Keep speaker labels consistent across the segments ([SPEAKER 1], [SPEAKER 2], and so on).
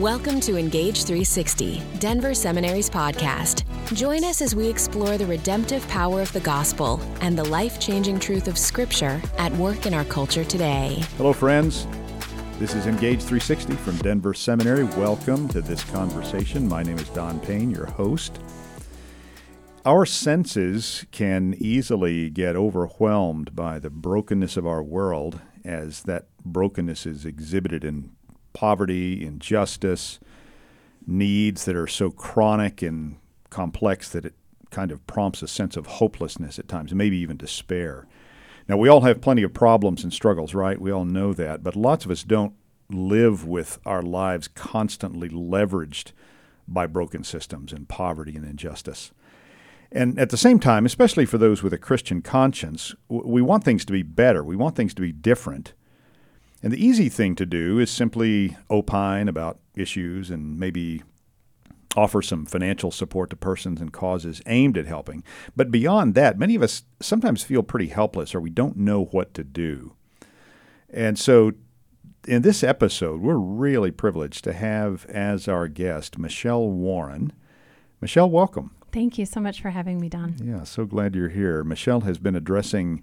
[SPEAKER 1] Welcome to Engage 360, Denver Seminary's podcast. Join us as we explore the redemptive power of the gospel and the life changing truth of Scripture at work in our culture today.
[SPEAKER 2] Hello, friends. This is Engage 360 from Denver Seminary. Welcome to this conversation. My name is Don Payne, your host. Our senses can easily get overwhelmed by the brokenness of our world as that brokenness is exhibited in poverty, injustice, needs that are so chronic and complex that it kind of prompts a sense of hopelessness at times, maybe even despair. Now, we all have plenty of problems and struggles, right? We all know that, but lots of us don't live with our lives constantly leveraged by broken systems and poverty and injustice. And at the same time, especially for those with a Christian conscience, we want things to be better. We want things to be different. And the easy thing to do is simply opine about issues and maybe offer some financial support to persons and causes aimed at helping. But beyond that, many of us sometimes feel pretty helpless or we don't know what to do. And so in this episode, we're really privileged to have as our guest Michelle Warren. Michelle, welcome.
[SPEAKER 3] Thank you so much for having me, Don.
[SPEAKER 2] Yeah, so glad you're here. Michelle has been addressing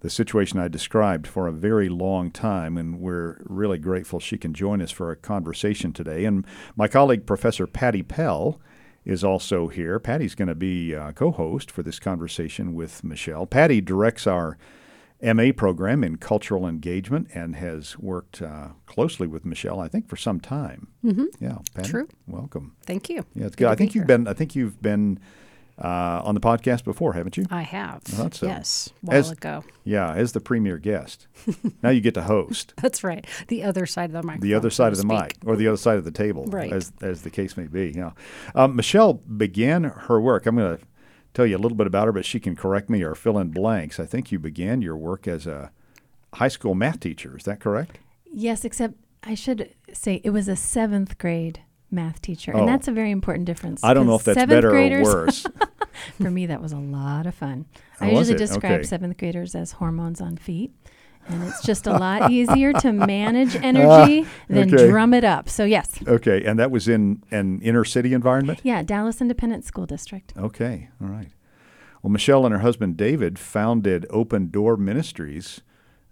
[SPEAKER 2] the situation I described for a very long time, and we're really grateful she can join us for a conversation today. And my colleague, Professor Patty Pell, is also here. Patty's going to be uh, co host for this conversation with Michelle. Patty directs our MA program in cultural engagement and has worked uh, closely with Michelle, I think, for some time.
[SPEAKER 4] Mm-hmm.
[SPEAKER 2] Yeah, Patty,
[SPEAKER 4] True.
[SPEAKER 2] Welcome.
[SPEAKER 4] Thank you.
[SPEAKER 2] Yeah, it's good. good I think you've here. been. I think you've been uh, on the podcast before, haven't you?
[SPEAKER 4] I have.
[SPEAKER 2] I thought so.
[SPEAKER 4] Yes, a while
[SPEAKER 2] as,
[SPEAKER 4] ago.
[SPEAKER 2] Yeah, as the premier guest. now you get to host.
[SPEAKER 4] That's right. The other side of the mic.
[SPEAKER 2] The other side
[SPEAKER 4] so
[SPEAKER 2] of the
[SPEAKER 4] speak.
[SPEAKER 2] mic, or the other side of the table,
[SPEAKER 4] right.
[SPEAKER 2] as as the case may be. Yeah. Um, Michelle began her work. I'm going to tell you a little bit about her, but she can correct me or fill in blanks. I think you began your work as a high school math teacher. Is that correct?
[SPEAKER 3] Yes, except I should say it was a seventh grade math teacher,
[SPEAKER 2] Oh.
[SPEAKER 3] and that's a very important difference.
[SPEAKER 2] I don't know if that's better
[SPEAKER 3] graders,
[SPEAKER 2] or worse.
[SPEAKER 3] For me, that was a lot of fun.
[SPEAKER 2] Oh,
[SPEAKER 3] I usually describe
[SPEAKER 2] Okay.
[SPEAKER 3] seventh graders as hormones on feet. And it's just a lot easier to manage energy than
[SPEAKER 2] okay.
[SPEAKER 3] drum it up. So, yes.
[SPEAKER 2] okay, and that was in an inner city environment.
[SPEAKER 3] Yeah, Dallas Independent School District.
[SPEAKER 2] Okay, all right. Well, Michelle and her husband David founded Open Door Ministries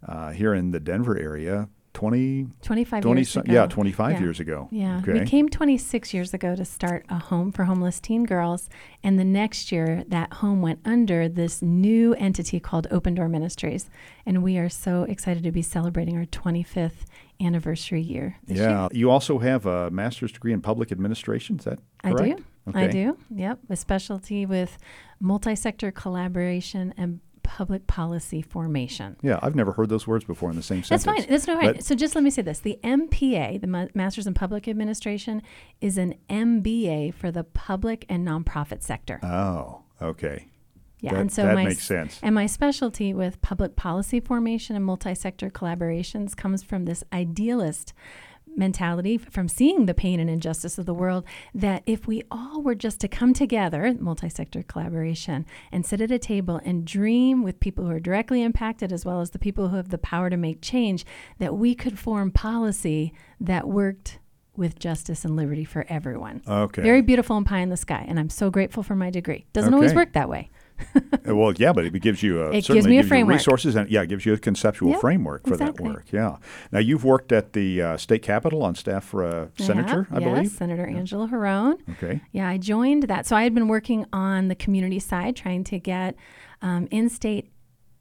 [SPEAKER 2] uh, here in the Denver area 20,
[SPEAKER 3] 25
[SPEAKER 2] 20
[SPEAKER 3] years ago.
[SPEAKER 2] yeah, 25
[SPEAKER 3] Yeah.
[SPEAKER 2] years ago.
[SPEAKER 3] Yeah,
[SPEAKER 2] Okay.
[SPEAKER 3] we came 26 years ago to start a home for homeless teen girls, and the next year that home went under this new entity called Open Door Ministries, and we are so excited to be celebrating our 25th anniversary year. this year.
[SPEAKER 2] Yeah. You also have a master's degree in public administration. Is that correct?
[SPEAKER 3] I do. I do. Yep, a specialty with multi-sector collaboration and public policy formation.
[SPEAKER 2] Yeah, I've never heard those words before in the same
[SPEAKER 3] That's
[SPEAKER 2] sentence.
[SPEAKER 3] fine. That's no right. So just let me say this: the MPA, the Ma- Masters in Public Administration, is an MBA for the public and nonprofit sector.
[SPEAKER 2] Oh, okay.
[SPEAKER 3] yeah,
[SPEAKER 2] that-
[SPEAKER 3] and so
[SPEAKER 2] that
[SPEAKER 3] my
[SPEAKER 2] makes sense.
[SPEAKER 3] And my specialty with public policy formation and multi-sector collaborations comes from this idealist mentality from seeing the pain and injustice of the world that if we all were just to come together multi-sector collaboration and sit at a table and dream with people who are directly impacted as well as the people who have the power to make change that we could form policy that worked with justice and liberty for everyone.
[SPEAKER 2] Okay.
[SPEAKER 3] very beautiful and pie in the sky and i'm so grateful for my degree. Doesn't always work that way
[SPEAKER 2] well, yeah, but it gives you a
[SPEAKER 3] It gives
[SPEAKER 2] certainly
[SPEAKER 3] me a
[SPEAKER 2] gives you
[SPEAKER 3] framework.
[SPEAKER 2] resources and yeah, it gives you a conceptual
[SPEAKER 3] Yep,
[SPEAKER 2] framework for
[SPEAKER 3] exactly.
[SPEAKER 2] that work. Yeah. Now you've worked at the uh, state capitol on staff for a senator, I,
[SPEAKER 3] yes,
[SPEAKER 2] believe.
[SPEAKER 3] Senator Angela Giron.
[SPEAKER 2] Okay.
[SPEAKER 3] Yeah, I joined that. So I had been working on the community side, trying to get um, in-state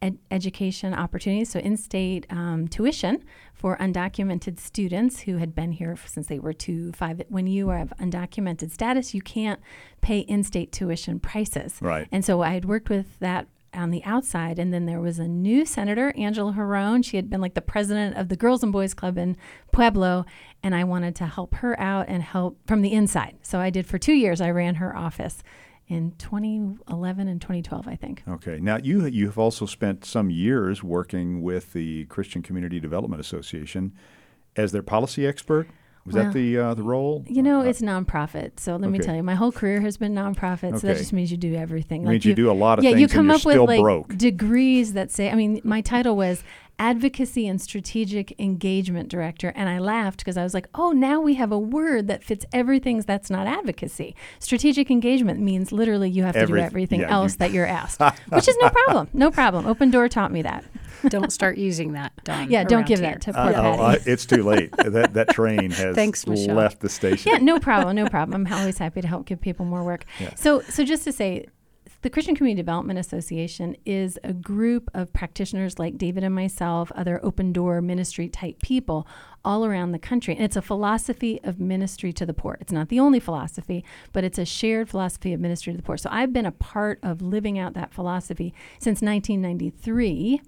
[SPEAKER 3] ed- education opportunities, so in-state um, tuition for undocumented students who had been here since they were two, five. When you have undocumented status, you can't pay in-state tuition prices.
[SPEAKER 2] Right.
[SPEAKER 3] And so I had worked with that on the outside. And then there was a new senator, Angela Giron. She had been like the president of the Girls and Boys Club in Pueblo. And I wanted to help her out and help from the inside. So I did for two years. I ran her office in 2011 and 2012, I think.
[SPEAKER 2] Okay. Now you you have also spent some years working with the Christian Community Development Association as their policy expert. Was
[SPEAKER 3] Well,
[SPEAKER 2] that the uh, the role?
[SPEAKER 3] You know,
[SPEAKER 2] Uh,
[SPEAKER 3] it's nonprofit. So let me tell you, my whole career has been nonprofit. So that just means you do everything.
[SPEAKER 2] Means you do a lot of
[SPEAKER 3] yeah,
[SPEAKER 2] things
[SPEAKER 3] you
[SPEAKER 2] and
[SPEAKER 3] come up
[SPEAKER 2] still
[SPEAKER 3] with like
[SPEAKER 2] broke.
[SPEAKER 3] degrees that say. I mean, my title was advocacy and strategic engagement director. And I laughed because I was like, oh, now we have a word that fits everything that's not advocacy. Strategic engagement means literally you have to
[SPEAKER 2] Every-
[SPEAKER 3] do everything
[SPEAKER 2] yeah,
[SPEAKER 3] else
[SPEAKER 2] you-
[SPEAKER 3] that you're asked, which is no problem. No problem. Open Door taught me that.
[SPEAKER 4] Don't start using that, Don.
[SPEAKER 3] Yeah, don't give
[SPEAKER 4] here.
[SPEAKER 3] that to
[SPEAKER 2] Uh,
[SPEAKER 3] poor
[SPEAKER 2] oh,
[SPEAKER 3] Patty.
[SPEAKER 2] uh, it's too late. that that train has
[SPEAKER 4] Thanks, Michelle.
[SPEAKER 2] left the station.
[SPEAKER 3] yeah, no problem, no problem. I'm always happy to help give people more work.
[SPEAKER 2] Yeah.
[SPEAKER 3] So, so just to say, the Christian Community Development Association is a group of practitioners like David and myself, other open door ministry type people all around the country. And it's a philosophy of ministry to the poor. It's not the only philosophy, but it's a shared philosophy of ministry to the poor. So I've been a part of living out that philosophy since 1993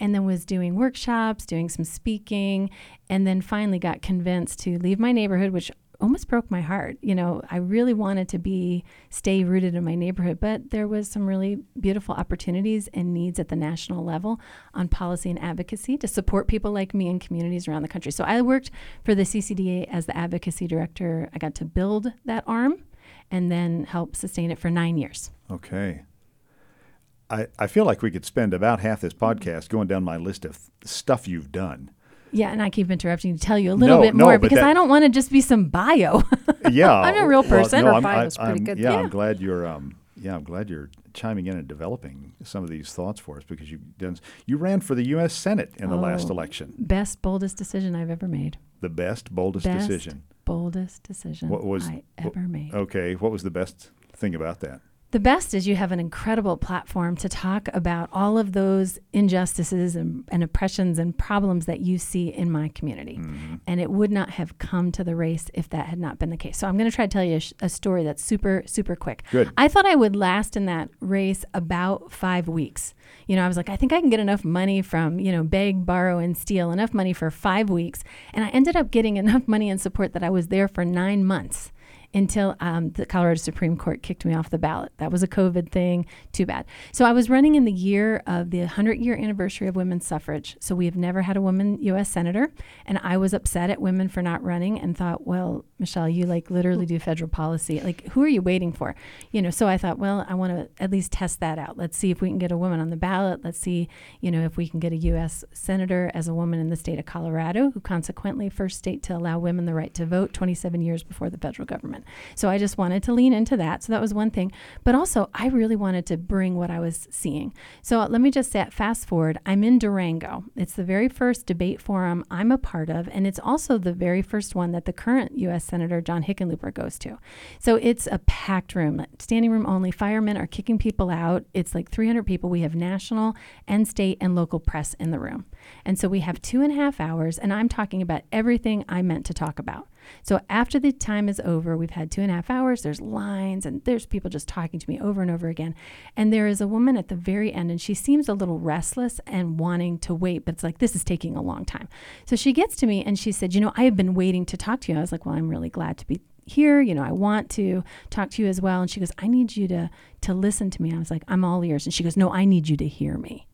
[SPEAKER 3] and then was doing workshops, doing some speaking, and then finally got convinced to leave my neighborhood, which almost broke my heart. You know, I really wanted to be stay rooted in my neighborhood, but there was some really beautiful opportunities and needs at the national level on policy and advocacy to support people like me in communities around the country. So I worked for the CCDA as the advocacy director. I got to build that arm and then help sustain it for 9 years.
[SPEAKER 2] Okay. I, I feel like we could spend about half this podcast going down my list of stuff you've done.
[SPEAKER 3] Yeah, and I keep interrupting to tell you a little
[SPEAKER 2] No,
[SPEAKER 3] bit
[SPEAKER 2] no,
[SPEAKER 3] more because
[SPEAKER 2] that-
[SPEAKER 3] I don't want to just be some bio.
[SPEAKER 2] Yeah,
[SPEAKER 3] I'm a real
[SPEAKER 2] well,
[SPEAKER 3] person.
[SPEAKER 2] no, I'm,
[SPEAKER 4] bio's
[SPEAKER 2] I-
[SPEAKER 4] pretty
[SPEAKER 2] I'm-
[SPEAKER 4] good.
[SPEAKER 2] Yeah,
[SPEAKER 3] Yeah.
[SPEAKER 2] I'm glad you're. Um, yeah, I'm glad you're chiming in and developing some of these thoughts for us because you done. You ran for the U.S. Senate in the last
[SPEAKER 3] Oh.
[SPEAKER 2] election.
[SPEAKER 3] Best, boldest decision I've ever made.
[SPEAKER 2] The best, boldest
[SPEAKER 3] Best,
[SPEAKER 2] decision.
[SPEAKER 3] boldest decision
[SPEAKER 2] What was-
[SPEAKER 3] I ever made.
[SPEAKER 2] Okay, what was the best thing about that?
[SPEAKER 3] The best is you have an incredible platform to talk about all of those injustices and, and oppressions and problems that you see in my community.
[SPEAKER 2] Mm-hmm.
[SPEAKER 3] And it would not have come to the race if that had not been the case. So I'm going to try to tell you a, sh- a story that's super, super quick.
[SPEAKER 2] Good.
[SPEAKER 3] I thought I would last in that race about five weeks. You know, I was like, I think I can get enough money from, you know, beg, borrow, and steal, enough money for five weeks. And I ended up getting enough money and support that I was there for nine months until um, the Colorado Supreme Court kicked me off the ballot. That was a COVID thing. Too bad. So I was running in the year of the 100 year anniversary of women's suffrage. So we have never had a woman U.S. senator. And I was upset at women for not running and thought, well, Michelle, you like literally do federal policy. Like, who are you waiting for? You know, so I thought, well, I want to at least test that out. Let's see if we can get a woman on the ballot. Let's see, you know, if we can get a U.S. senator as a woman in the state of Colorado, who consequently first state to allow women the right to vote 27 years before the federal government. So I just wanted to lean into that. So that was one thing. But also, I really wanted to bring what I was seeing. So let me just say, fast forward. I'm in Durango. It's the very first debate forum I'm a part of, and it's also the very first one that the current U.S. Senator John Hickenlooper goes to. So it's a packed room, standing room only. Firemen are kicking people out. It's like 300 people. We have national and state and local press in the room. And so we have two and a half hours, and I'm talking about everything I meant to talk about. So after the time is over, we've had two and a half hours. There's lines and there's people just talking to me over and over again. And there is a woman at the very end, and she seems a little restless and wanting to wait, but it's like, this is taking a long time. So she gets to me and she said, You know, I have been waiting to talk to you. I was like, Well, I'm really glad to be here you know i want to talk to you as well and she goes i need you to to listen to me i was like i'm all ears and she goes no i need you to hear me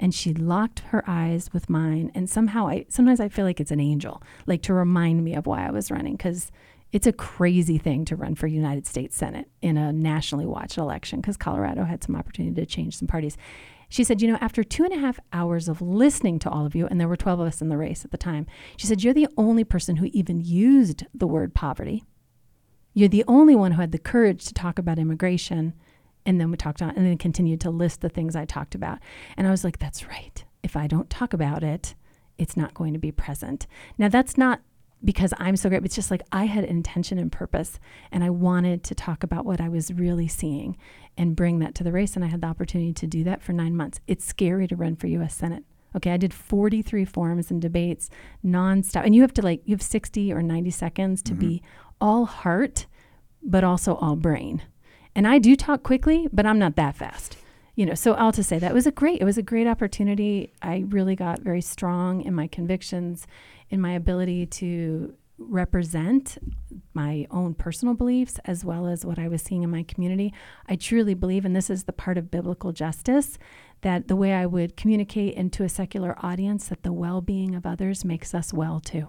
[SPEAKER 3] and she locked her eyes with mine and somehow i sometimes i feel like it's an angel like to remind me of why i was running because it's a crazy thing to run for united states senate in a nationally watched election because colorado had some opportunity to change some parties she said, You know, after two and a half hours of listening to all of you, and there were 12 of us in the race at the time, she said, You're the only person who even used the word poverty. You're the only one who had the courage to talk about immigration. And then we talked on, and then continued to list the things I talked about. And I was like, That's right. If I don't talk about it, it's not going to be present. Now, that's not because I'm so great. It's just like I had intention and purpose, and I wanted to talk about what I was really seeing and bring that to the race. And I had the opportunity to do that for nine months. It's scary to run for U.S. Senate. Okay, I did 43 forums and debates nonstop. And you have to like, you have 60 or 90 seconds to mm-hmm. be all heart, but also all brain. And I do talk quickly, but I'm not that fast. You know, so all to say that was a great, it was a great opportunity. I really got very strong in my convictions, in my ability to represent my own personal beliefs as well as what I was seeing in my community. I truly believe, and this is the part of biblical justice, that the way I would communicate into a secular audience that the well being of others makes us well too.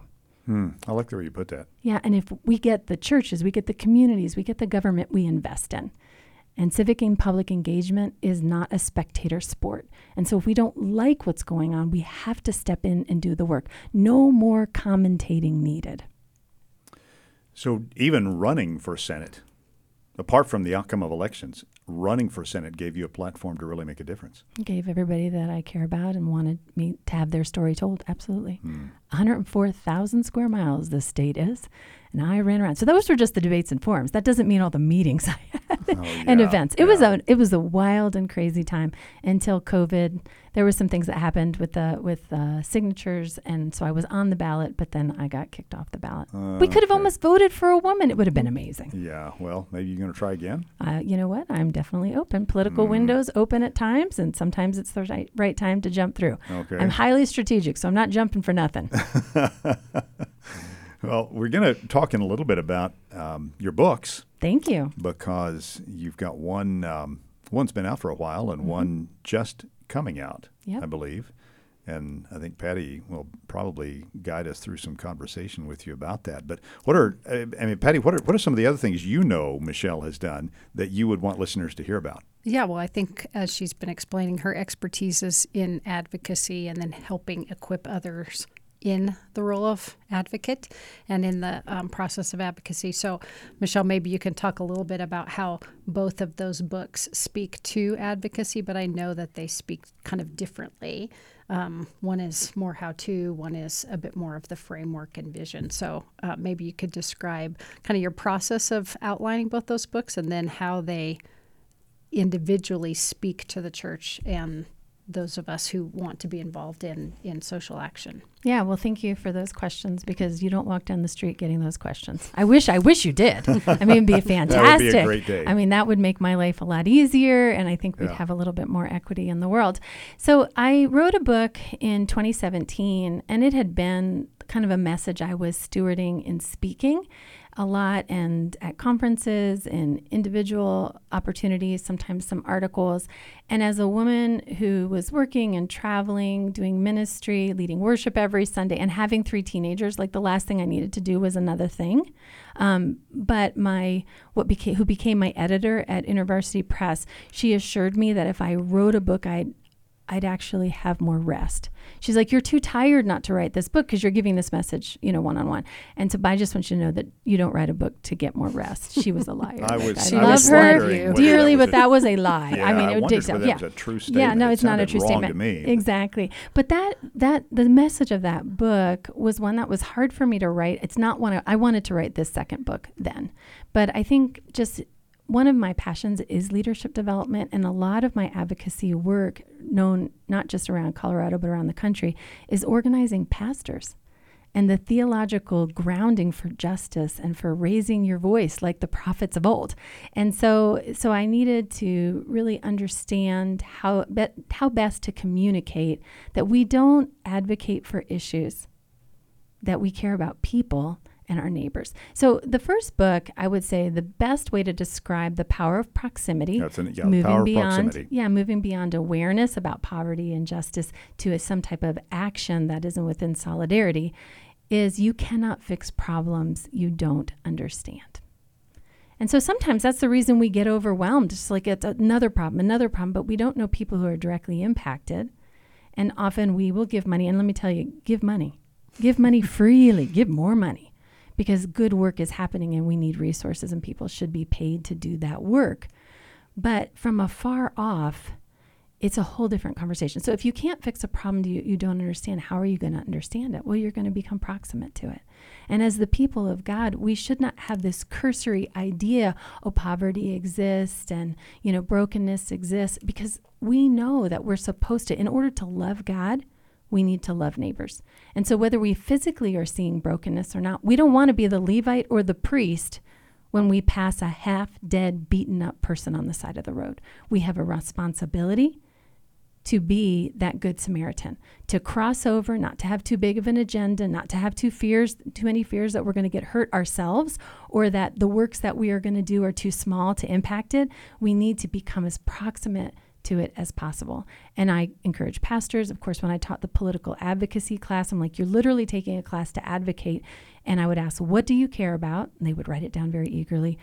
[SPEAKER 2] Hmm. I like the way you put that.
[SPEAKER 3] Yeah, and if we get the churches, we get the communities, we get the government we invest in. And civic and public engagement is not a spectator sport. And so if we don't like what's going on, we have to step in and do the work. No more commentating needed.
[SPEAKER 2] So even running for Senate, apart from the outcome of elections, running for Senate gave you a platform to really make a difference.
[SPEAKER 3] Gave everybody that I care about and wanted me to have their story told. Absolutely. Hmm. 104,000 square miles the state is. And I ran around. So those were just the debates and forums. That doesn't mean all the meetings I had oh, yeah, and events. It yeah. was a it was a wild and crazy time until COVID. There were some things that happened with the with uh, signatures, and so I was on the ballot, but then I got kicked off the ballot. Uh, we could have okay. almost voted for a woman. It would have been amazing.
[SPEAKER 2] Yeah. Well, maybe you're going to try again.
[SPEAKER 3] Uh, you know what? I'm definitely open. Political mm. windows open at times, and sometimes it's the right, right time to jump through. Okay. I'm highly strategic, so I'm not jumping for nothing.
[SPEAKER 2] well, we're going to talk in a little bit about um, your books.
[SPEAKER 3] Thank you.
[SPEAKER 2] Because you've got one, um, one's been out for a while and mm-hmm. one just coming out, yep. I believe. And I think Patty will probably guide us through some conversation with you about that. But what are, I mean, Patty, what are, what are some of the other things you know Michelle has done that you would want listeners to hear about?
[SPEAKER 4] Yeah, well, I think as she's been explaining, her expertise is in advocacy and then helping equip others in the role of advocate and in the um, process of advocacy. So, Michelle, maybe you can talk a little bit about how both of those books speak to advocacy, but I know that they speak kind of differently. Um, one is more how to, one is a bit more of the framework and vision. So, uh, maybe you could describe kind of your process of outlining both those books and then how they individually speak to the church and those of us who want to be involved in in social action.
[SPEAKER 3] Yeah, well, thank you for those questions because you don't walk down the street getting those questions. I wish, I wish you did. I mean, it'd be fantastic. that would
[SPEAKER 2] be a great day.
[SPEAKER 3] I mean, that would make my life a lot easier, and I think we'd yeah. have a little bit more equity in the world. So I wrote a book in 2017, and it had been kind of a message I was stewarding in speaking a lot and at conferences and individual opportunities, sometimes some articles. And as a woman who was working and traveling, doing ministry, leading worship every Sunday, and having three teenagers, like the last thing I needed to do was another thing. Um, but my what became who became my editor at InterVarsity Press, she assured me that if I wrote a book, I'd I'd actually have more rest. She's like, You're too tired not to write this book because you're giving this message, you know, one on one. And so I just want you to know that you don't write a book to get more rest. She was a liar.
[SPEAKER 2] I was,
[SPEAKER 3] I,
[SPEAKER 2] I love
[SPEAKER 3] her dearly, but that was a lie.
[SPEAKER 2] Yeah,
[SPEAKER 3] I mean,
[SPEAKER 2] it takes yeah. was a true statement.
[SPEAKER 3] Yeah, no,
[SPEAKER 2] it
[SPEAKER 3] it's not a true statement. To me. Exactly. But that that the message of that book was one that was hard for me to write. It's not one I, I wanted to write this second book then. But I think just one of my passions is leadership development, and a lot of my advocacy work, known not just around Colorado but around the country, is organizing pastors and the theological grounding for justice and for raising your voice like the prophets of old. And so so I needed to really understand how be, how best to communicate that we don't advocate for issues that we care about people and our neighbors. So the first book, I would say, the best way to describe the power of proximity,
[SPEAKER 2] That's an, yeah, moving
[SPEAKER 3] beyond,
[SPEAKER 2] proximity.
[SPEAKER 3] yeah, moving beyond awareness about poverty and justice to a, some type of action that isn't within solidarity, is you cannot fix problems you don't understand. And so sometimes that's the reason we get overwhelmed. Just like it's another problem, another problem, but we don't know people who are directly impacted. And often we will give money. And let me tell you, give money. Give money freely. Give more money because good work is happening and we need resources and people should be paid to do that work. But from afar off, it's a whole different conversation. So if you can't fix a problem you, you don't understand, how are you going to understand it? Well, you're going to become proximate to it. And as the people of God, we should not have this cursory idea, oh, poverty exists and, you know, brokenness exists, because we know that we're supposed to, in order to love God, we need to love neighbors. And so, whether we physically are seeing brokenness or not, we don't want to be the Levite or the priest when we pass a half dead, beaten up person on the side of the road. We have a responsibility to be that good Samaritan, to cross over, not to have too big of an agenda, not to have too fears, too many fears that we're going to get hurt ourselves or that the works that we are going to do are too small to impact it. We need to become as proximate to it as possible. And I encourage pastors, of course, when I taught the political advocacy class, I'm like, you're literally taking a class to advocate. And I would ask, what do you care about? And they would write it down very eagerly.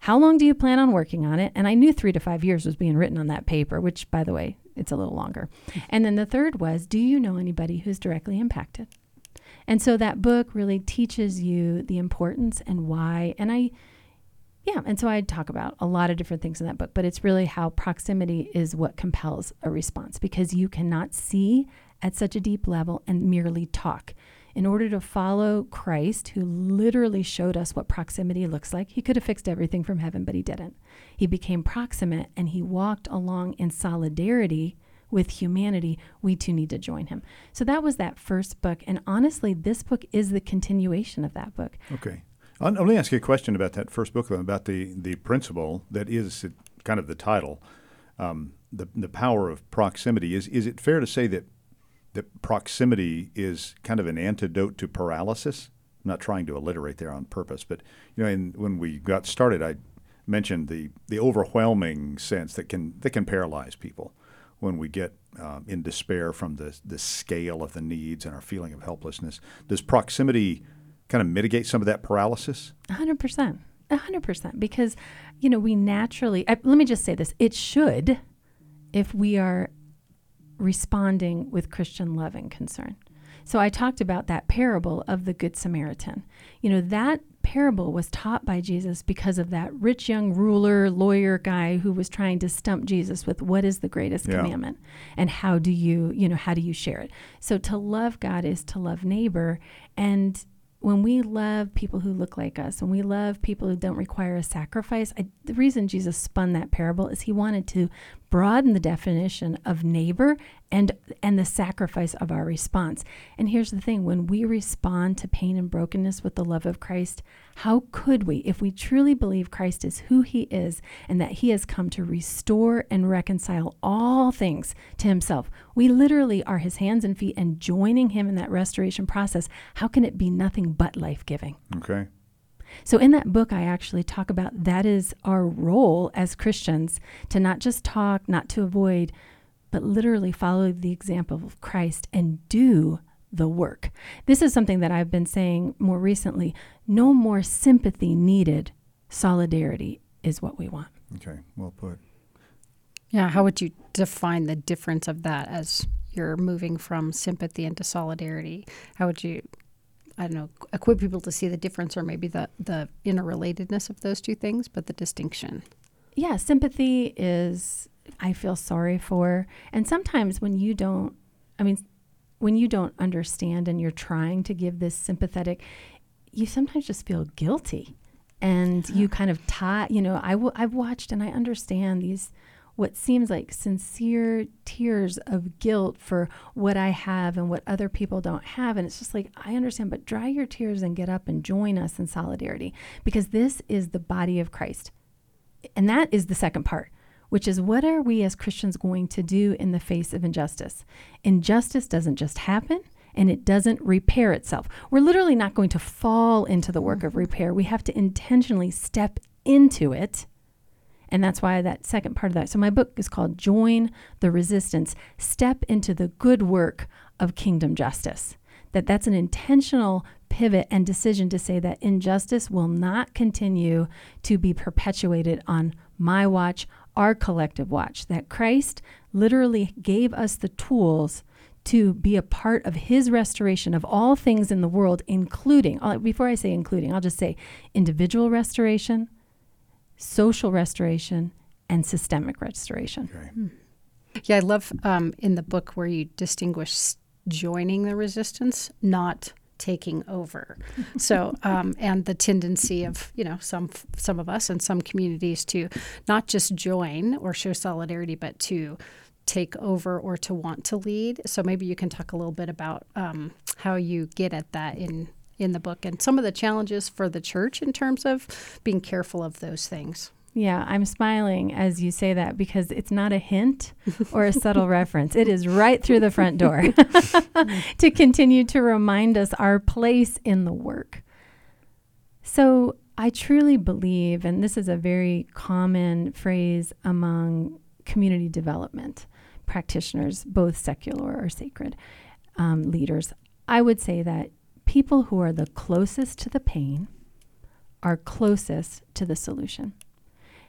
[SPEAKER 3] How long do you plan on working on it? And I knew three to five years was being written on that paper, which, by the way, it's a little longer. And then the third was, do you know anybody who's directly impacted? And so that book really teaches you the importance and why. And I, yeah, and so I talk about a lot of different things in that book, but it's really how proximity is what compels a response because you cannot see at such a deep level and merely talk. In order to follow Christ, who literally showed us what proximity looks like, he could have fixed everything from heaven, but he didn't. He became proximate and he walked along in solidarity with humanity. We too need to join him. So that was that first book. And honestly, this book is the continuation of that book.
[SPEAKER 2] Okay. I'll, let me ask you a question about that first book, about the, the principle that is kind of the title, um, the, the power of proximity. Is, is it fair to say that, that proximity is kind of an antidote to paralysis? I'm not trying to alliterate there on purpose, but you know, in, when we got started, I mentioned the, the overwhelming sense that can, that can paralyze people when we get um, in despair from the, the scale of the needs and our feeling of helplessness. Does proximity – kind of mitigate some of that paralysis?
[SPEAKER 3] 100%. 100%. Because, you know, we naturally, I, let me just say this it should, if we are responding with Christian love and concern. So I talked about that parable of the Good Samaritan. You know, that parable was taught by Jesus because of that rich young ruler, lawyer guy who was trying to stump Jesus with what is the greatest yeah. commandment and how do you, you know, how do you share it? So to love God is to love neighbor and when we love people who look like us, when we love people who don't require a sacrifice, I, the reason Jesus spun that parable is he wanted to broaden the definition of neighbor and and the sacrifice of our response. And here's the thing, when we respond to pain and brokenness with the love of Christ, how could we if we truly believe Christ is who he is and that he has come to restore and reconcile all things to himself? We literally are his hands and feet and joining him in that restoration process. How can it be nothing but life-giving?
[SPEAKER 2] Okay.
[SPEAKER 3] So, in that book, I actually talk about that is our role as Christians to not just talk, not to avoid, but literally follow the example of Christ and do the work. This is something that I've been saying more recently. No more sympathy needed. Solidarity is what we want.
[SPEAKER 2] Okay, well put.
[SPEAKER 4] Yeah, how would you define the difference of that as you're moving from sympathy into solidarity? How would you I don't know, equip people to see the difference or maybe the, the interrelatedness of those two things, but the distinction.
[SPEAKER 3] Yeah, sympathy is, I feel sorry for. And sometimes when you don't, I mean, when you don't understand and you're trying to give this sympathetic, you sometimes just feel guilty. And you kind of tie, you know, I w- I've watched and I understand these what seems like sincere tears of guilt for what I have and what other people don't have. And it's just like, I understand, but dry your tears and get up and join us in solidarity because this is the body of Christ. And that is the second part, which is what are we as Christians going to do in the face of injustice? Injustice doesn't just happen and it doesn't repair itself. We're literally not going to fall into the work of mm-hmm. repair. We have to intentionally step into it and that's why that second part of that. So my book is called Join the Resistance Step into the Good Work of Kingdom Justice. That that's an intentional pivot and decision to say that injustice will not continue to be perpetuated on my watch, our collective watch. That Christ literally gave us the tools to be a part of his restoration of all things in the world, including, uh, before I say including, I'll just say individual restoration, social restoration, and systemic restoration. Okay. Hmm.
[SPEAKER 4] Yeah, I love um, in the book where you distinguish joining the resistance, not taking over. so, um, and the tendency of you know some some of us and some communities to not just join or show solidarity, but to take over or to want to lead. So maybe you can talk a little bit about um, how you get at that in in the book and some of the challenges for the church in terms of being careful of those things.
[SPEAKER 3] Yeah, I'm smiling as you say that because it's not a hint or a subtle reference. It is right through the front door to continue to remind us our place in the work. So I truly believe, and this is a very common phrase among community development practitioners, both secular or sacred um, leaders, I would say that people who are the closest to the pain are closest to the solution.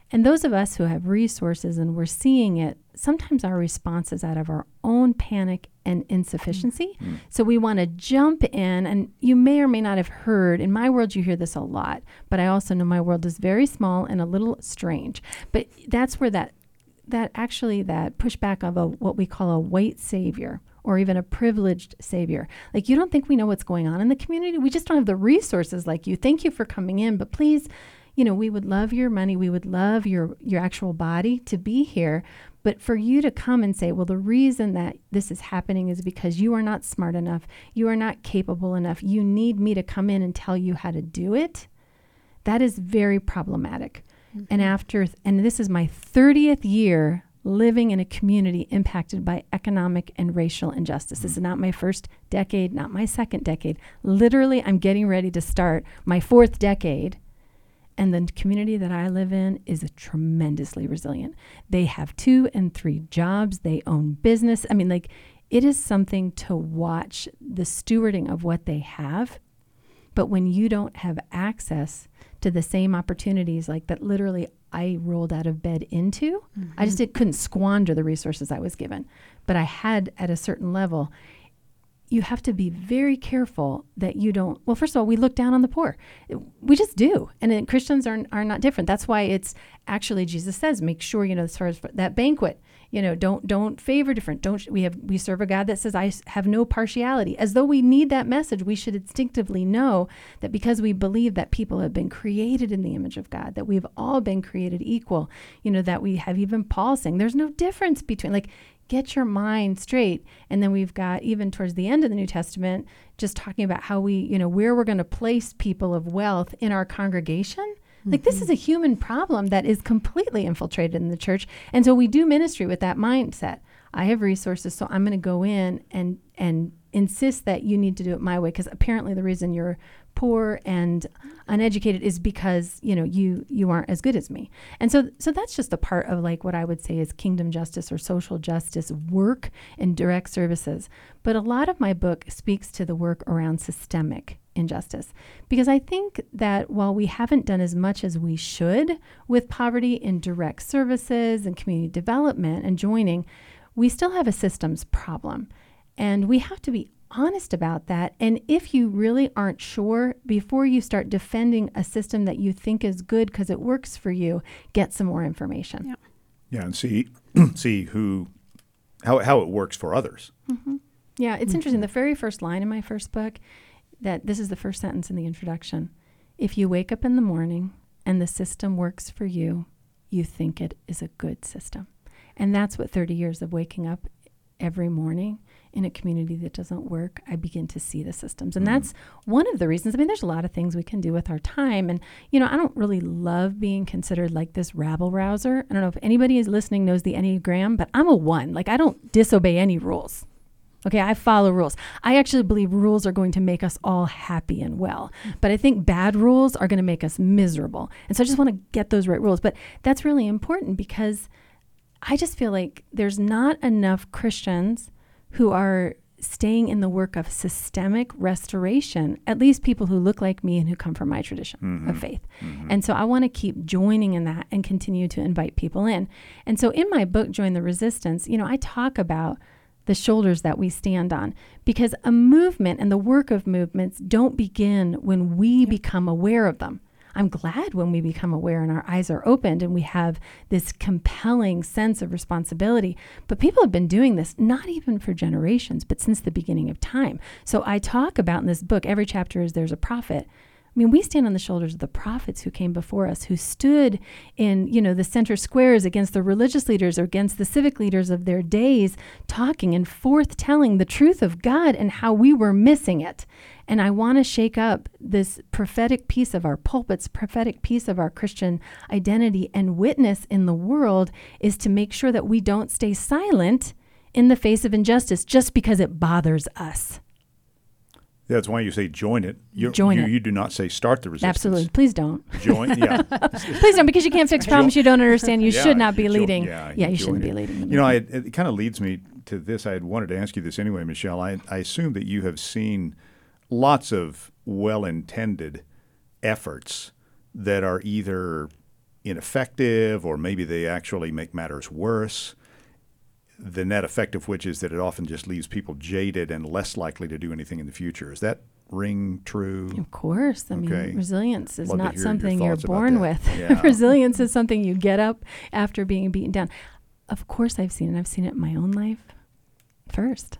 [SPEAKER 3] And those of us who have resources and we're seeing it, sometimes our response is out of our own panic and insufficiency. Mm-hmm. So we want to jump in, and you may or may not have heard, in my world, you hear this a lot, but I also know my world is very small and a little strange. But that's where that that actually that pushback of a what we call a white savior or even a privileged savior. Like you don't think we know what's going on in the community. We just don't have the resources like you. Thank you for coming in, but please you know, we would love your money, we would love your your actual body to be here, but for you to come and say, well, the reason that this is happening is because you are not smart enough, you are not capable enough. You need me to come in and tell you how to do it. That is very problematic. Mm-hmm. And after and this is my 30th year living in a community impacted by economic and racial injustice. This is mm. not my first decade, not my second decade. Literally, I'm getting ready to start my fourth decade and the community that I live in is tremendously resilient. They have two and three jobs, they own business. I mean, like, it is something to watch the stewarding of what they have. But when you don't have access to the same opportunities, like that literally I rolled out of bed into, mm-hmm. I just mm-hmm. did, couldn't squander the resources I was given. But I had at a certain level you have to be very careful that you don't well first of all we look down on the poor we just do and christians are, are not different that's why it's actually jesus says make sure you know as far as that banquet you know don't don't favor different don't we have we serve a god that says i have no partiality as though we need that message we should instinctively know that because we believe that people have been created in the image of god that we've all been created equal you know that we have even paul saying there's no difference between like get your mind straight. And then we've got even towards the end of the New Testament, just talking about how we, you know, where we're going to place people of wealth in our congregation. Mm-hmm. Like this is a human problem that is completely infiltrated in the church. And so we do ministry with that mindset. I have resources, so I'm going to go in and and insist that you need to do it my way because apparently the reason you're poor and uneducated is because you know you you aren't as good as me and so so that's just a part of like what i would say is kingdom justice or social justice work and direct services but a lot of my book speaks to the work around systemic injustice because i think that while we haven't done as much as we should with poverty in direct services and community development and joining we still have a systems problem and we have to be honest about that. And if you really aren't sure, before you start defending a system that you think is good because it works for you, get some more information.
[SPEAKER 2] Yeah, yeah and see see who how how it works for others.
[SPEAKER 3] Mm-hmm. Yeah, it's mm-hmm. interesting. The very first line in my first book, that this is the first sentence in the introduction. If you wake up in the morning and the system works for you, you think it is a good system. And that's what 30 years of waking up every morning in a community that doesn't work, I begin to see the systems. And mm that's one of the reasons. I mean, there's a lot of things we can do with our time. And, you know, I don't really love being considered like this rabble rouser. I don't know if anybody is listening knows the Enneagram, but I'm a one. Like, I don't disobey any rules. Okay, I follow rules. I actually believe rules are going to make us all happy and well. But I think bad rules are going to make us miserable. And so I just want to get those right rules. But that's really important because I just feel like there's not enough Christians who are staying in the work of systemic restoration, at least people who look like me and who come from my tradition mm-hmm. of faith. Mm-hmm. And so I want to keep joining in that and continue to invite people in. And so in my book, Join the Resistance, you know, I talk about the shoulders that we stand on because a movement and the work of movements don't begin when we become aware of them. I'm glad when we become aware and our eyes are opened and we have this compelling sense of responsibility. But people have been doing this not even for generations, but since the beginning of time. So I talk about in this book, every chapter is there's a prophet. I mean, we stand on the shoulders of the prophets who came before us, who stood in, you know, the center squares against the religious leaders or against the civic leaders of their days, talking and forth telling the truth of God and how we were missing it. And I want to shake up this prophetic piece of our pulpits, prophetic piece of our Christian identity and witness in the world is to make sure that we don't stay silent in the face of injustice just because it bothers us.
[SPEAKER 2] That's why you say join it. You,
[SPEAKER 3] join
[SPEAKER 2] you,
[SPEAKER 3] it.
[SPEAKER 2] You do not say start the resistance.
[SPEAKER 3] Absolutely. Please don't.
[SPEAKER 2] Join. Yeah.
[SPEAKER 3] Please don't, because you can't fix problems you don't understand. You yeah, should not be leading. yeah, yeah, you shouldn't it. be leading.
[SPEAKER 2] You know, I, it kind of leads me to this. I had wanted to ask you this anyway, Michelle. I, I assume that you have seen lots of well intended efforts that are either ineffective or maybe they actually make matters worse. The net effect of which is that it often just leaves people jaded and less likely to do anything in the future. Is that ring true?
[SPEAKER 3] Of course. I
[SPEAKER 2] Okay.
[SPEAKER 3] mean, resilience is
[SPEAKER 2] Love
[SPEAKER 3] not
[SPEAKER 2] hear your
[SPEAKER 3] something you're born with.
[SPEAKER 2] Yeah.
[SPEAKER 3] resilience is something you get up after being beaten down. Of course, I've seen it. I've seen it in my own life first.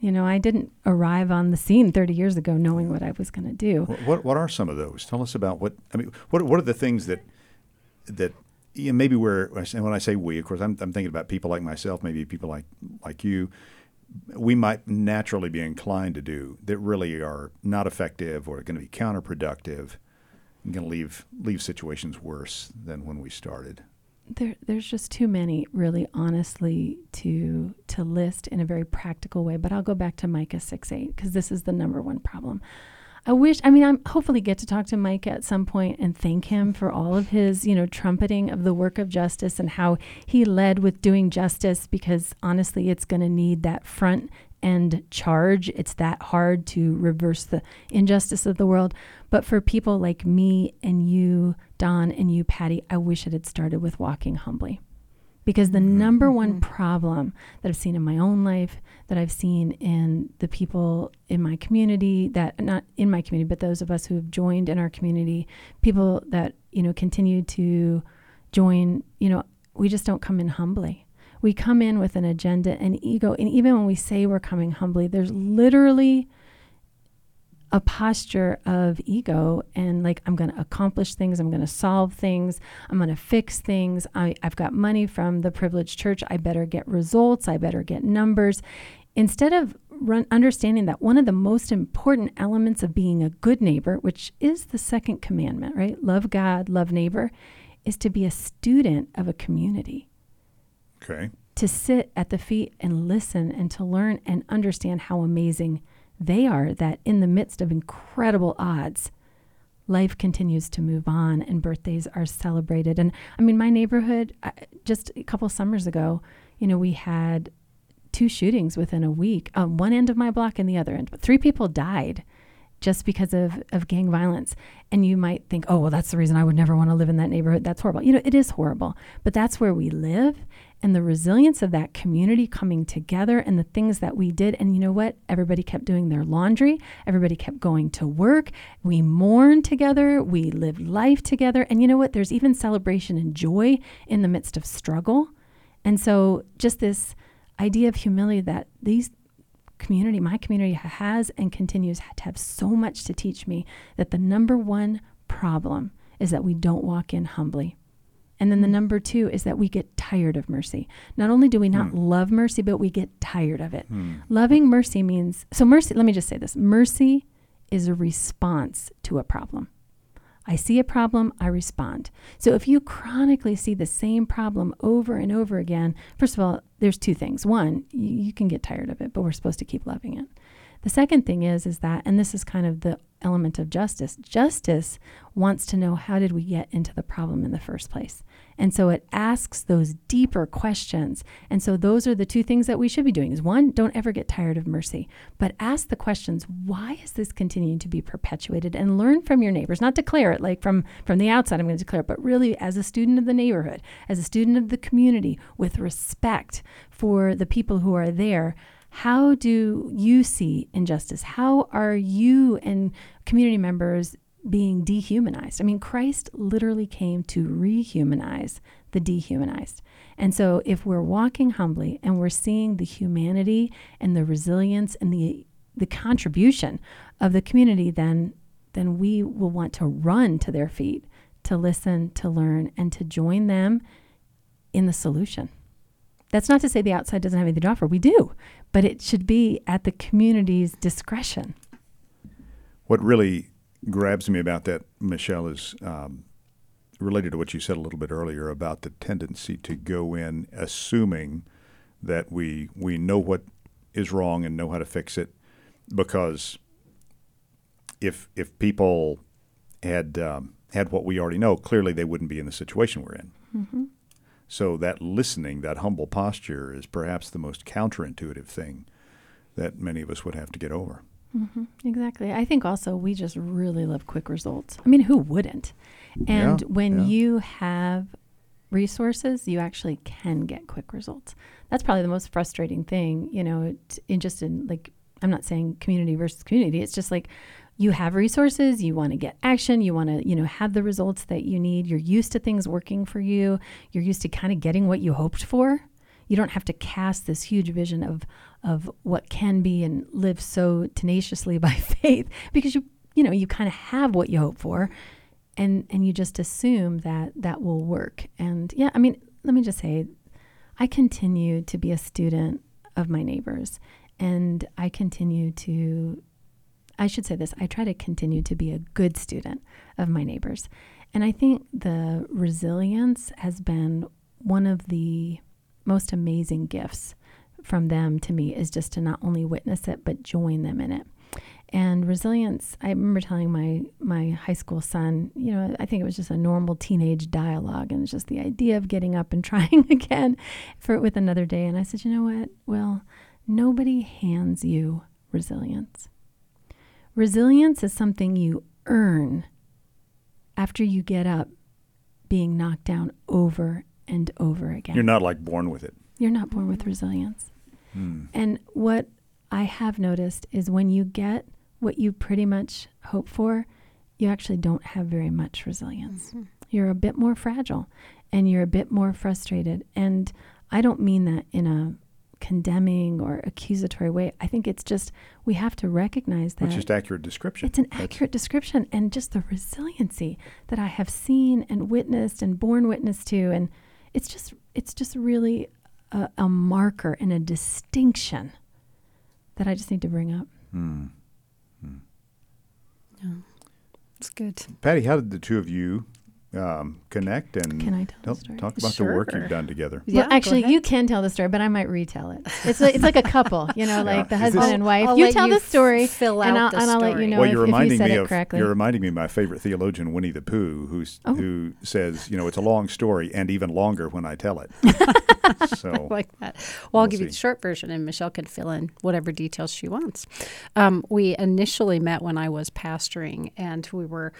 [SPEAKER 3] You know, I didn't arrive on the scene 30 years ago knowing what I was going to do.
[SPEAKER 2] What, what what are some of those? Tell us about what I mean. What what are the things that that know, maybe we're and when I say we, of course, I'm, I'm thinking about people like myself, maybe people like like you. We might naturally be inclined to do that really are not effective or going to be counterproductive, and going to leave leave situations worse than when we started.
[SPEAKER 3] There, there's just too many, really, honestly, to to list in a very practical way. But I'll go back to Micah six eight because this is the number one problem. I wish. I mean, I'm hopefully get to talk to Mike at some point and thank him for all of his, you know, trumpeting of the work of justice and how he led with doing justice. Because honestly, it's going to need that front end charge. It's that hard to reverse the injustice of the world. But for people like me and you, Don, and you, Patty, I wish it had started with walking humbly. Because the number one mm-hmm. problem that I've seen in my own life, that I've seen in the people in my community, that not in my community, but those of us who have joined in our community, people that, you know, continue to join, you know, we just don't come in humbly. We come in with an agenda and ego. And even when we say we're coming humbly, there's literally a posture of ego and like i'm going to accomplish things i'm going to solve things i'm going to fix things. I, i've got money from the privileged church. I better get results. I better get numbers. Instead of run, understanding that one of the most important elements of being a good neighbor which is the second commandment right? Love god love neighbor is to be a student of a community.
[SPEAKER 2] Okay.
[SPEAKER 3] to sit at the feet and listen and to learn and understand how amazing they are that in the midst of incredible odds life continues to move on and birthdays are celebrated and i mean my neighborhood I- just a couple summers ago you know we had two shootings within a week on one end of my block and the other end but three people died just because of, of gang violence. And you might think, oh, well, that's the reason I would never want to live in that neighborhood. That's horrible. You know, it is horrible, but that's where we live. And the resilience of that community coming together and the things that we did. And you know what? Everybody kept doing their laundry, everybody kept going to work. We mourned together, we lived life together. And you know what? There's even celebration and joy in the midst of struggle. And so, just this idea of humility that these community, my community has and continues to have so much to teach me that the number one problem is that we don't walk in humbly. And then the number two is that we get tired of mercy. Not only do we not hmm. love mercy, but we get tired of it. Hmm. Loving mercy means so, mercy, let me just say this mercy is a response to a problem. I see a problem, I respond. So if you chronically see the same problem over and over again, first of all, there's two things. One, you, you can get tired of it, but we're supposed to keep loving it. The second thing is is that and this is kind of the element of justice. Justice wants to know how did we get into the problem in the first place? And so it asks those deeper questions. And so those are the two things that we should be doing. Is one, don't ever get tired of mercy, but ask the questions, why is this continuing to be perpetuated and learn from your neighbors, not declare it like from from the outside I'm going to declare it, but really as a student of the neighborhood, as a student of the community with respect for the people who are there. How do you see injustice? How are you and community members being dehumanized? I mean, Christ literally came to rehumanize the dehumanized. And so, if we're walking humbly and we're seeing the humanity and the resilience and the the contribution of the community, then then we will want to run to their feet to listen, to learn, and to join them in the solution. That's not to say the outside doesn't have anything to offer. We do, but it should be at the community's discretion.
[SPEAKER 2] What really grabs me about that, Michelle, is um, related to what you said a little bit earlier about the tendency to go in assuming that we we know what is wrong and know how to fix it, because if if people had um, had what we already know, clearly they wouldn't be in the situation we're in. So that listening, that humble posture, is perhaps the most counterintuitive thing that many of us would have to get over.
[SPEAKER 3] Mm-hmm. Exactly. I think also we just really love quick results. I mean, who wouldn't? And
[SPEAKER 2] Yeah,
[SPEAKER 3] when
[SPEAKER 2] yeah.
[SPEAKER 3] you have resources, you actually can get quick results. That's probably the most frustrating thing, you know, it, in just in like, I'm not saying community versus community. It's just like you have resources, you want to get action, you want to, you know, have the results that you need. You're used to things working for you. You're used to kind of getting what you hoped for. You don't have to cast this huge vision of of what can be and live so tenaciously by faith because you you know you kind of have what you hope for and and you just assume that that will work and yeah i mean let me just say i continue to be a student of my neighbors and i continue to i should say this i try to continue to be a good student of my neighbors. And i think the resilience has been one of the most amazing gifts from them to me is just to not only witness it but join them in it. And resilience i remember telling my my high school son you know i think it was just a normal teenage dialogue and it's just the idea of getting up and trying again for it with another day. And i said you know what? Well nobody hands you resilience resilience is something you earn after you get up being knocked down over and over again
[SPEAKER 2] You're not like born with it.
[SPEAKER 3] you're not born with resilience.
[SPEAKER 2] Hmm.
[SPEAKER 3] And what I have noticed is when you get what you pretty much hope for, you actually don't have very much resilience. You're a bit more fragile and you're a bit more frustrated. And I don't mean that in a condemning or accusatory way. I think it's just we have to recognize that
[SPEAKER 2] It's just accurate description.
[SPEAKER 3] it's an
[SPEAKER 2] That's-
[SPEAKER 3] accurate description and just the resiliency that I have seen and witnessed and borne witness to and it's just it's just really a, a marker and a distinction that I just need to bring up.
[SPEAKER 2] Hmm.
[SPEAKER 4] It's good.
[SPEAKER 2] Patty, how did the two of you um, connect and
[SPEAKER 3] Can I tell the
[SPEAKER 2] talk about the work you've done together?
[SPEAKER 4] Yeah,
[SPEAKER 3] well, actually, you can tell the story, but I might retell it. It's like, it's like a couple, you know, like the
[SPEAKER 2] Is
[SPEAKER 3] husband
[SPEAKER 2] this-
[SPEAKER 3] and wife.
[SPEAKER 4] I'll
[SPEAKER 3] you tell
[SPEAKER 4] you
[SPEAKER 3] the story,
[SPEAKER 4] f- fill
[SPEAKER 3] and,
[SPEAKER 4] out
[SPEAKER 3] I'll,
[SPEAKER 4] the
[SPEAKER 3] and I'll let you know
[SPEAKER 2] well,
[SPEAKER 3] if,
[SPEAKER 2] you're
[SPEAKER 3] if you
[SPEAKER 2] reminding
[SPEAKER 3] said
[SPEAKER 2] me
[SPEAKER 3] it
[SPEAKER 2] of
[SPEAKER 3] correctly.
[SPEAKER 2] you're reminding me of my favorite theologian, Winnie the Pooh, who's
[SPEAKER 3] Oh.
[SPEAKER 2] who says, you know, it's a long story and even longer when I tell it. so
[SPEAKER 4] like that. Well, I'll
[SPEAKER 2] We'll
[SPEAKER 4] give you the short version, and Michelle can fill in whatever details she wants. Um, we initially met when I was pastoring, and we were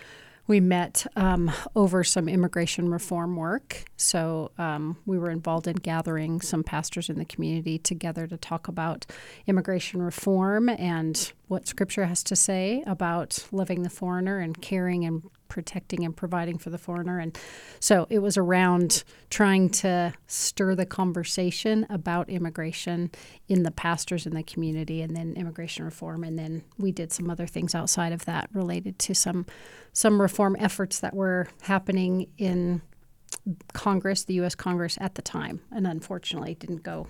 [SPEAKER 4] we met um, over some immigration reform work. So um, we were involved in gathering some pastors in the community together to talk about immigration reform and what Scripture has to say about loving the foreigner and caring and protecting and providing for the foreigner. And so it was around trying to stir the conversation about immigration in the pastors in the community and then immigration reform. And then we did some other things outside of that related to some some reform efforts that were happening in Congress, the U.S. Congress at the time. And unfortunately, it didn't go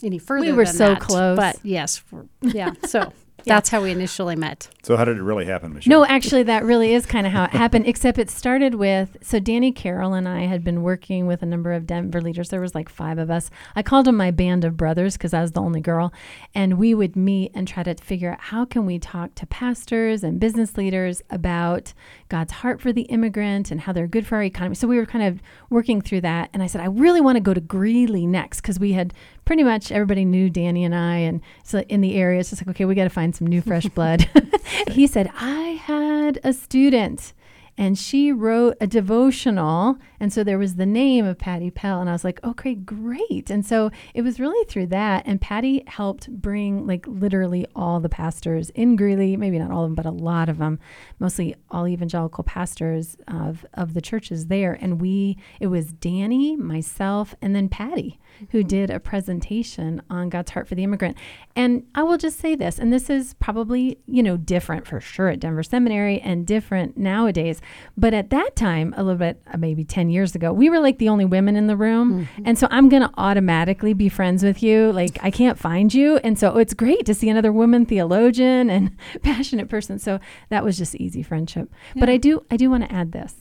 [SPEAKER 4] any further.
[SPEAKER 3] We were
[SPEAKER 4] than
[SPEAKER 3] so
[SPEAKER 4] that.
[SPEAKER 3] close.
[SPEAKER 4] But yes, yeah. So that's how we initially met.
[SPEAKER 2] so how did it really happen, Michelle?
[SPEAKER 3] No, actually, that really is kind of how it happened, except it started with so Danny Carroll and I had been working with a number of Denver leaders. There was like five of us. I called them my band of brothers because I was the only girl. And we would meet and try to figure out how can we talk to pastors and business leaders about God's heart for the immigrant and how they're good for our economy. So we were kind of working through that. And I said, I really want to go to Greeley next because we had pretty much everybody knew Danny and I. And so in the area, it's just like, okay, we got to find some new fresh blood. he said, I had a student and she wrote a devotional. And so there was the name of Patty Pell. And I was like, okay, great. And so it was really through that. And Patty helped bring like literally all the pastors in Greeley, maybe not all of them, but a lot of them, mostly all evangelical pastors of, of the churches there. And we, it was Danny, myself, and then Patty who mm-hmm. did a presentation on God's heart for the immigrant. And I will just say this, and this is probably, you know, different for sure at Denver Seminary and different nowadays. But at that time, a little bit, uh, maybe 10 years ago, we were like the only women in the room. And so I'm going to automatically be friends with you. Like, I can't find you. And so it's great to see another woman theologian and passionate person. So that was just easy friendship. But I do, I do want to add this.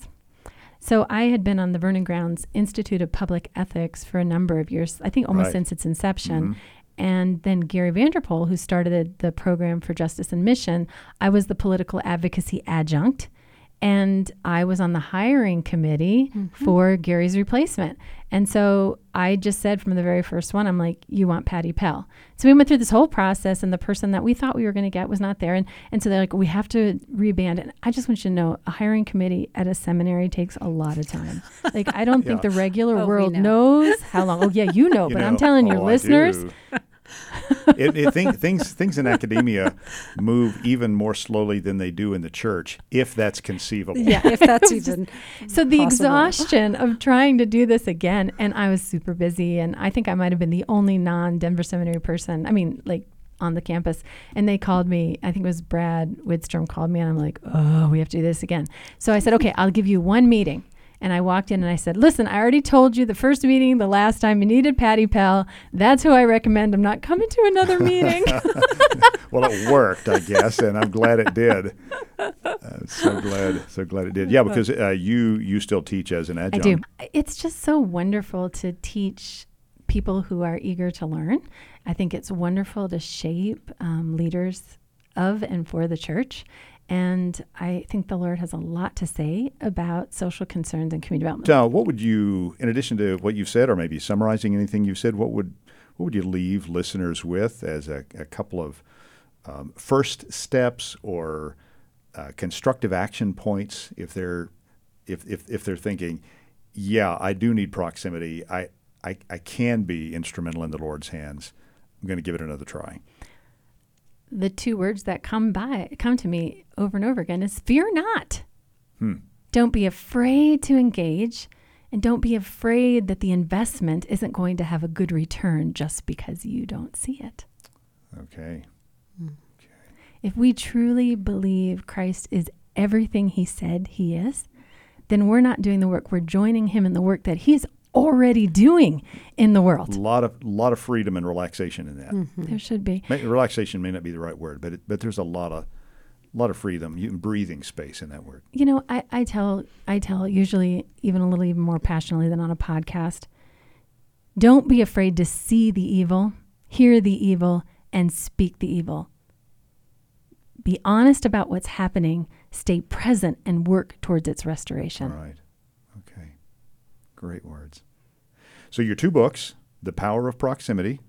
[SPEAKER 3] So I had been on the Vernon Grounds Institute of Public Ethics for a number of years, I think almost
[SPEAKER 2] Right.
[SPEAKER 3] since its inception. And then Gary Vanderpool, who started the program for Justice and Mission, I was the political advocacy adjunct. And I was on the hiring committee mm-hmm. for Gary's replacement. And so I just said from the very first one, I'm like, you want Patty Pell. So we went through this whole process, and the person that we thought we were going to get was not there. And, and so they're like, we have to reband it. I just want you to know a hiring committee at a seminary takes a lot of time. Like, I don't think the regular
[SPEAKER 4] Oh,
[SPEAKER 3] world
[SPEAKER 4] know.
[SPEAKER 3] knows how long. Oh, yeah, you know,
[SPEAKER 2] You
[SPEAKER 3] but I'm telling your
[SPEAKER 2] oh,
[SPEAKER 3] listeners.
[SPEAKER 2] Do. it, it think, things things in academia move even more slowly than they do in the church, if that's conceivable.
[SPEAKER 3] Yeah.
[SPEAKER 4] if that's
[SPEAKER 3] It was
[SPEAKER 4] even
[SPEAKER 3] So the
[SPEAKER 4] possible.
[SPEAKER 3] exhaustion of trying to do this again, and I was super busy, and I think I might have been the only non-Denver Seminary person. I mean, like on the campus, and they called me. I think it was Brad Widstrom called me, and I'm like, oh, we have to do this again. So I said, okay, I'll give you one meeting. And I walked in and I said, listen, I already told you the first meeting, the last time you needed Patty Pell. That's who I recommend. I'm not coming to another meeting.
[SPEAKER 2] Well, it worked, I guess, and I'm glad it did. Uh, so glad, so glad it did. Yeah, because uh, you you still teach as an adjunct.
[SPEAKER 3] I do. It's just so wonderful to teach people who are eager to learn. I think it's wonderful to shape um, leaders of and for the church. And I think the Lord has a lot to say about social concerns and community development.
[SPEAKER 2] Now, what would you, in addition to what you've said, or maybe summarizing anything you've said, what would what would you leave listeners with as a, a couple of um, first steps or uh, constructive action points if they're if, if if they're thinking, yeah, I do need proximity. I I, I can be instrumental in the Lord's hands. I'm going to give it another try.
[SPEAKER 3] The two words that come by come to me over and over again is fear not. Hmm. Don't be afraid to engage and don't be afraid that the investment isn't going to have a good return just because you don't see it.
[SPEAKER 2] Okay. Hmm.
[SPEAKER 3] If we truly believe Christ is everything he said he is, then we're not doing the work. We're joining him in the work that he's already doing in the world.
[SPEAKER 2] A lot of lot of freedom and relaxation in that.
[SPEAKER 4] Mm-hmm.
[SPEAKER 3] There should be.
[SPEAKER 2] May, relaxation may not be the right word, but it, but there's a lot of lot of freedom, you, breathing space in that word.
[SPEAKER 3] You know, I, I tell I tell usually even a little even more passionately than on a podcast. Don't be afraid to see the evil, hear the evil, and speak the evil. Be honest about what's happening, stay present, and work towards its restoration.
[SPEAKER 2] All right. Great words. So your two books, The Power of Proximity,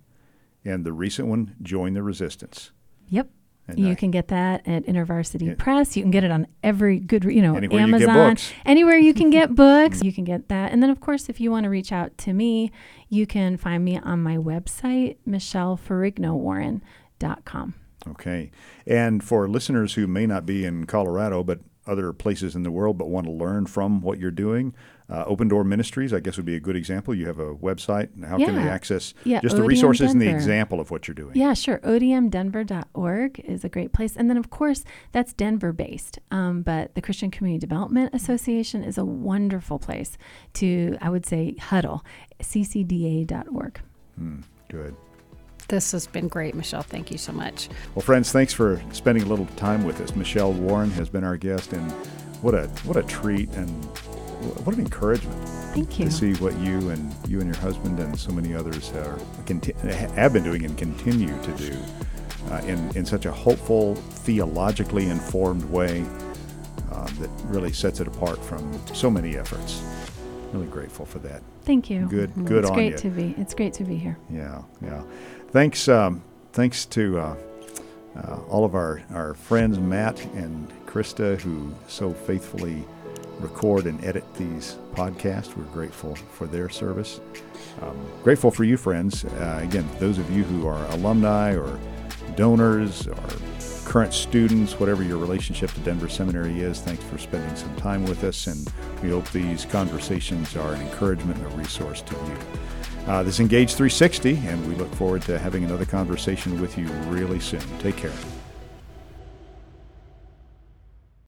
[SPEAKER 2] and the recent one, Join the Resistance.
[SPEAKER 3] Yep.
[SPEAKER 2] And
[SPEAKER 3] you
[SPEAKER 2] I-
[SPEAKER 3] can get that at InterVarsity
[SPEAKER 2] Yeah.
[SPEAKER 3] Press. You can get it on every good, you know,
[SPEAKER 2] Anywhere you
[SPEAKER 3] Amazon,
[SPEAKER 2] books.
[SPEAKER 3] anywhere you can get books. You can get that. And then, of course, if you want to reach out to me, you can find me on my website, michelleferrignowarren.com.
[SPEAKER 2] Okay. And for listeners who may not be in Colorado, but other places in the world, but want to learn from what you're doing, uh, Open Door Ministries, I guess, would be a good example. You have a website. and How can they access
[SPEAKER 3] Yeah,
[SPEAKER 2] just the
[SPEAKER 3] ODM
[SPEAKER 2] resources and the example of what you're doing?
[SPEAKER 3] Yeah, sure. ODMdenver.org is a great place. And then, of course, that's Denver based. Um, but the Christian Community Development Association is a wonderful place to, I would say, huddle. ccda.org.
[SPEAKER 2] Good.
[SPEAKER 4] This has been great, Michelle. Thank you so much.
[SPEAKER 2] Well, friends, thanks for spending a little time with us. Michelle Warren has been our guest, and what a what a treat and what an encouragement
[SPEAKER 3] Thank you.
[SPEAKER 2] to see what you and you and your husband and so many others are have been doing and continue to do uh, in in such a hopeful, theologically informed way uh, that really sets it apart from so many efforts. Really grateful for that.
[SPEAKER 3] Thank you.
[SPEAKER 2] Good, good
[SPEAKER 3] it's
[SPEAKER 2] on
[SPEAKER 3] great
[SPEAKER 2] you.
[SPEAKER 3] to be. It's great to be here.
[SPEAKER 2] Yeah, yeah. Thanks, um, thanks to uh, uh, all of our, our friends, Matt and Krista, who so faithfully record and edit these podcasts. We're grateful for their service. Um, grateful for you, friends. Uh, again, those of you who are alumni or donors or current students, whatever your relationship to Denver Seminary is, thanks for spending some time with us. And we hope these conversations are an encouragement and a resource to you. Uh, this is Engage 360, and we look forward to having another conversation with you really soon. Take care.